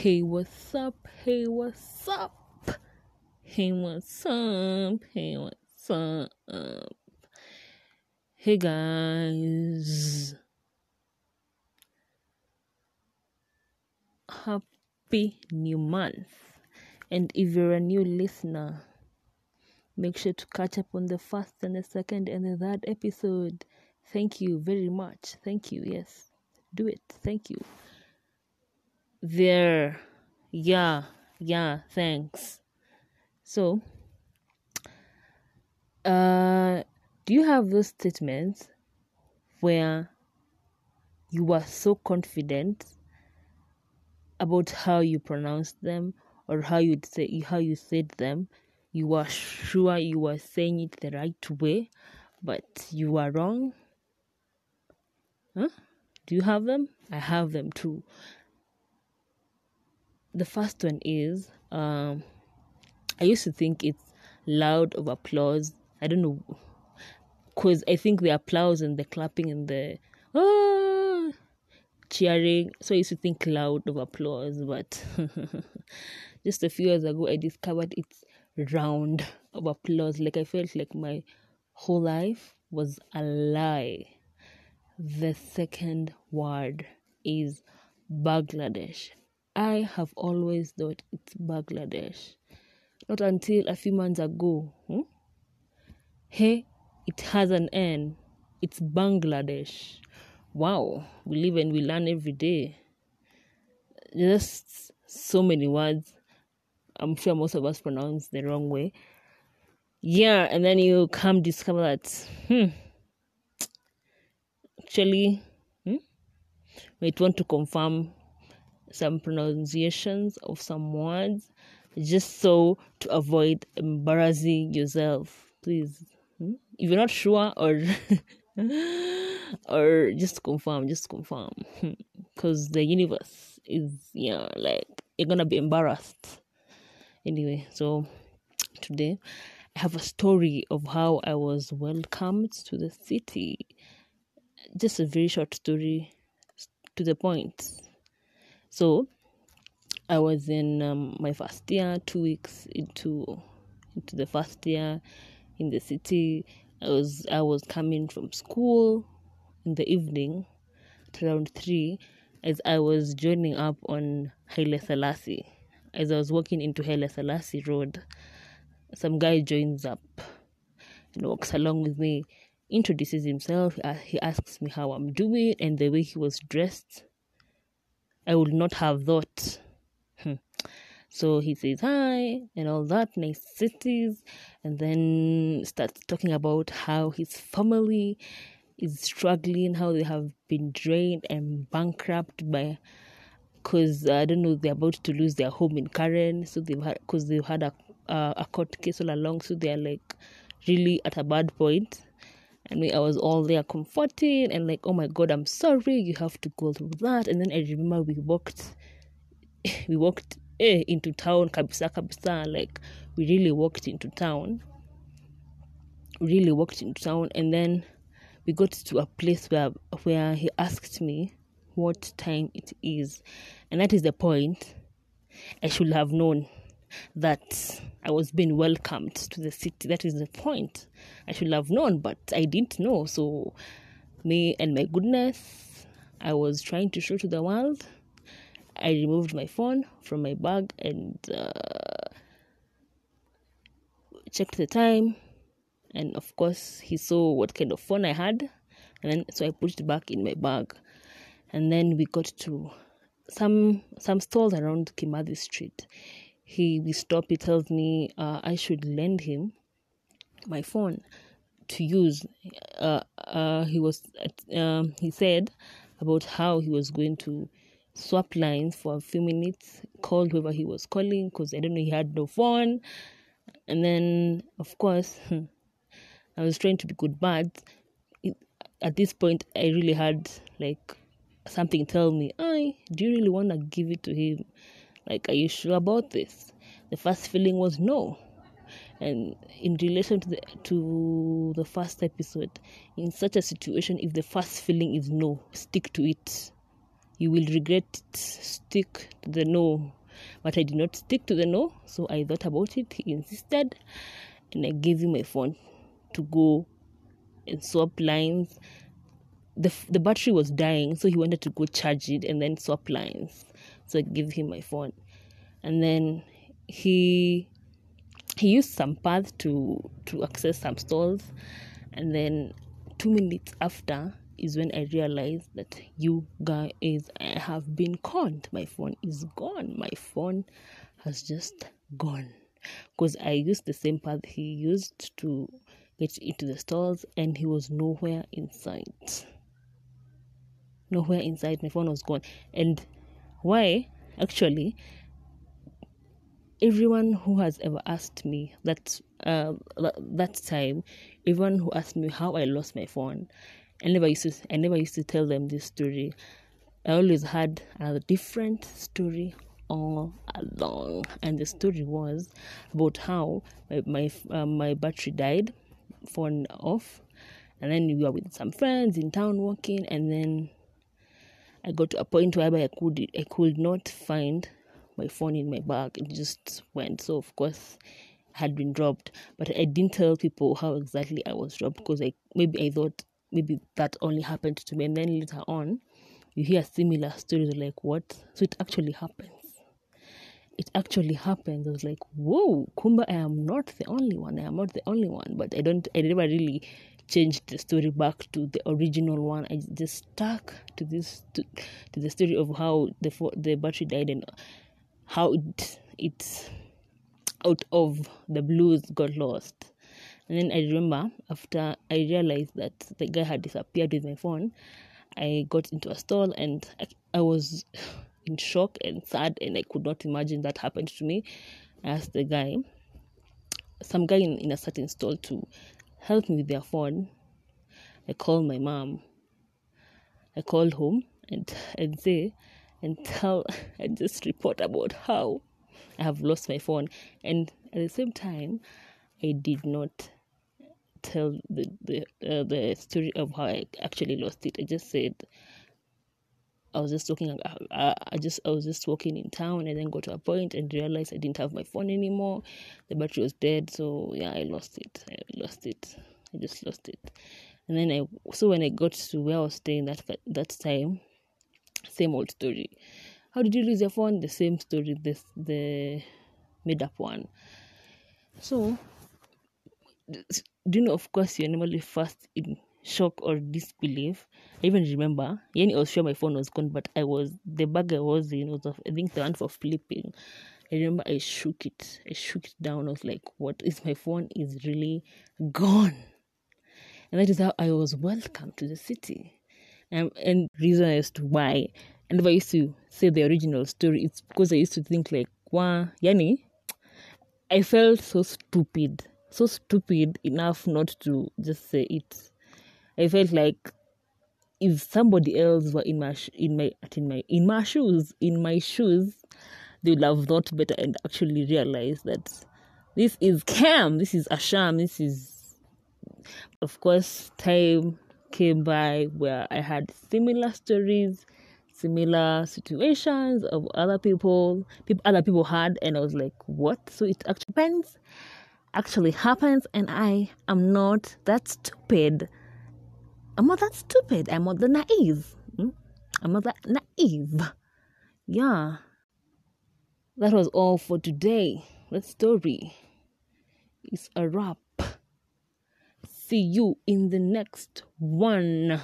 Hey, what's up? Hey, what's up? Hey, what's up? Hey, what's up? Hey, guys. Happy new month. And if you're a new listener, make sure to catch up on the first and the second and the third episode. Thank you very much. Thank you. Yes, do it. Thank you. There. Yeah. Yeah. Thanks. So, uh, do you have those statements where you are so confident about how you pronounce them or how you say how you said them? You are sure you are saying it the right way, but you are wrong. Huh? Do you have them? I have them too. The first one is um, I used to think it's loud of applause. I don't know, because I think the applause and the clapping and the ah, cheering. So I used to think loud of applause, but just a few years ago, I discovered it's round of applause. Like I felt like my whole life was a lie. The second word is Bangladesh. I have always thought it's Bangladesh. Not until a few months ago. Hmm? Hey, it has an N. It's Bangladesh. Wow, we live and we learn every day. Just so many words. I'm sure most of us pronounce the wrong way. Yeah, and then you come discover that, hmm, actually, hmm, might want to confirm some pronunciations of some words just so to avoid embarrassing yourself. Please hmm? if you're not sure or or just confirm just confirm because the universe is yeah like you're gonna be embarrassed. Anyway so today i have a story of how i was welcomed to the city. Just a very short story to the point so I was in um, my first year, two weeks into into the first year in the city. I was I was coming from school in the evening at around three as I was joining up on Haile Selassie. As I was walking into Haile Selassie Road, some guy joins up and walks along with me, introduces himself. He asks me how I'm doing and the way he was dressed I would not have thought. Hmm. So he says hi and all that, nice cities, and then starts talking about how his family is struggling, how they have been drained and bankrupt by because I don't know they're about to lose their home in Karen, so they've had because they've had a uh, a court case all along, so they're like really at a bad point and I was all there comforting and like, oh my god, I'm sorry, you have to go through that. And then I remember we walked, we walked eh, into town, kabisa kabisa, like we really walked into town, really walked into town, and then we got to a place where where he asked me what time it is, and that is the point. I should have known that I was being welcomed to the city. That is the point. I should have known, but I didn't know. So, me and my goodness, I was trying to show to the world. I removed my phone from my bag and uh, checked the time. And of course, he saw what kind of phone I had. And then, so I put it back in my bag. And then we got to some some stalls around Kimathi Street he we stop he tells me uh, i should lend him my phone to use. Uh, uh, he was um, he said about how he was going to swap lines for a few minutes called whoever he was calling because i don't know he had no phone. And then of course i was trying to be good but it, at this point i really had like something tell me i do you really want to give it to him like, are you sure about this? The first feeling was no. And in relation to the to the first episode, in such a situation, if the first feeling is no, stick to it. you will regret it. Stick to the no. But I did not stick to the no, so I thought about it. He insisted, and I gave him my phone to go and swap lines. The, the battery was dying, so he wanted to go charge it and then swap lines. So I gave him my phone. And then he he used some path to to access some stalls and then two minutes after is when I realized that you guys I have been conned. My phone is gone. My phone has just gone. Because I used the same path he used to get into the stalls and he was nowhere inside. Nowhere inside. My phone was gone. And why? Actually, everyone who has ever asked me that uh, that time, everyone who asked me how I lost my phone, I never used to I never used to tell them this story. I always had a different story all along, and the story was about how my my, uh, my battery died, phone off, and then we were with some friends in town walking, and then I got to a point where I could I could not find my phone in my bag. It just went. So of course had been dropped. But I didn't tell people how exactly I was dropped because I maybe I thought maybe that only happened to me. And then later on you hear similar stories like what? So it actually happens. It actually happens. I was like, whoa, Kumba, I am not the only one. I am not the only one. But I don't I never really changed the story back to the original one. I just stuck to this to, to the story of how the the battery died and how it it's out of the blues got lost. And then I remember after I realized that the guy had disappeared with my phone, I got into a stall and I, I was in shock and sad, and I could not imagine that happened to me. I asked the guy, some guy in, in a certain stall, to help me with their phone. I called my mom. I called home and and say and tell and just report about how I have lost my phone. And at the same time, I did not tell the the uh, the story of how I actually lost it. I just said I was just talking. I, I just I was just walking in town and then got to a point and realized I didn't have my phone anymore. The battery was dead, so yeah, I lost it. I lost it. I just lost it. And then I so when I got to where I was staying that that time, same old story. How did you lose your phone? The same story. This the made up one. So, do you know? Of course, you're normally first in shock or disbelief. I even remember, yeah, I was sure my phone was gone, but I was the bag I was in was of I think the one for flipping. I remember I shook it. I shook it down. I was like, "What is my phone? Is really gone." And that is how I was welcome to the city. Um, and reason as to why and if I used to say the original story, it's because I used to think like, wow, yani, I felt so stupid, so stupid enough not to just say it. I felt like if somebody else were in my in my in my in my shoes, in my shoes, they would have thought better and actually realized that this is cam, this is a sham, this is, of course, time came by where I had similar stories, similar situations of other people, people other people had, and I was like, what? So it actually happens, actually happens, and I am not that stupid. I'm not that stupid. I'm not that naive. Hmm? I'm not that naive. Yeah. That was all for today. That story is a wrap. See you in the next one.